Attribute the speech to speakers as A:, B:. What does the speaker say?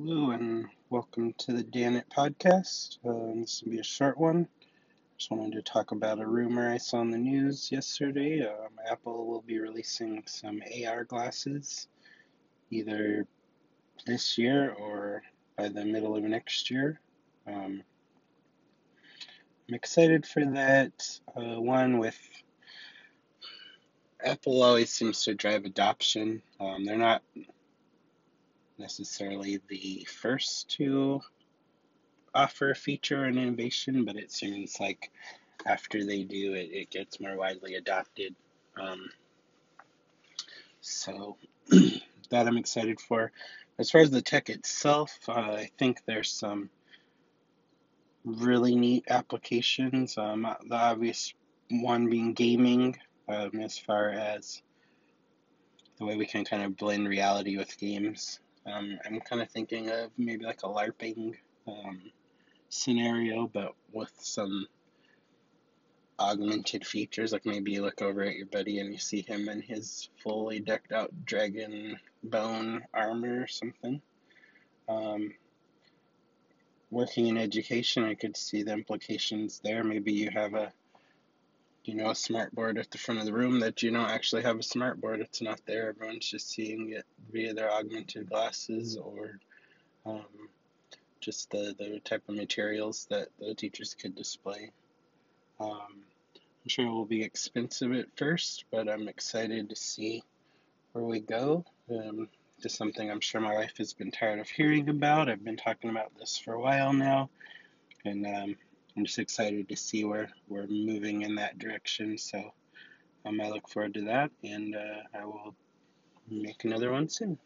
A: Hello and welcome to the Danit podcast. Uh, this will be a short one. Just wanted to talk about a rumor I saw in the news yesterday. Um, Apple will be releasing some AR glasses either this year or by the middle of next year. Um, I'm excited for that. Uh, one with Apple always seems to drive adoption. Um, they're not necessarily the first to offer a feature and innovation, but it seems like after they do it, it gets more widely adopted. Um, so that I'm excited for. As far as the tech itself, uh, I think there's some really neat applications. Um, the obvious one being gaming, um, as far as the way we can kind of blend reality with games. Um, I'm kind of thinking of maybe like a LARPing um, scenario, but with some augmented features. Like maybe you look over at your buddy and you see him in his fully decked out dragon bone armor or something. Um, working in education, I could see the implications there. Maybe you have a you know, a smart board at the front of the room that you don't actually have a smart board. It's not there. Everyone's just seeing it via their augmented glasses or um, just the, the type of materials that the teachers could display. Um, I'm sure it will be expensive at first, but I'm excited to see where we go. Um, just something I'm sure my wife has been tired of hearing about. I've been talking about this for a while now, and um, I'm just excited to see where we're moving in that direction. So um, I look forward to that, and uh, I will make another one soon.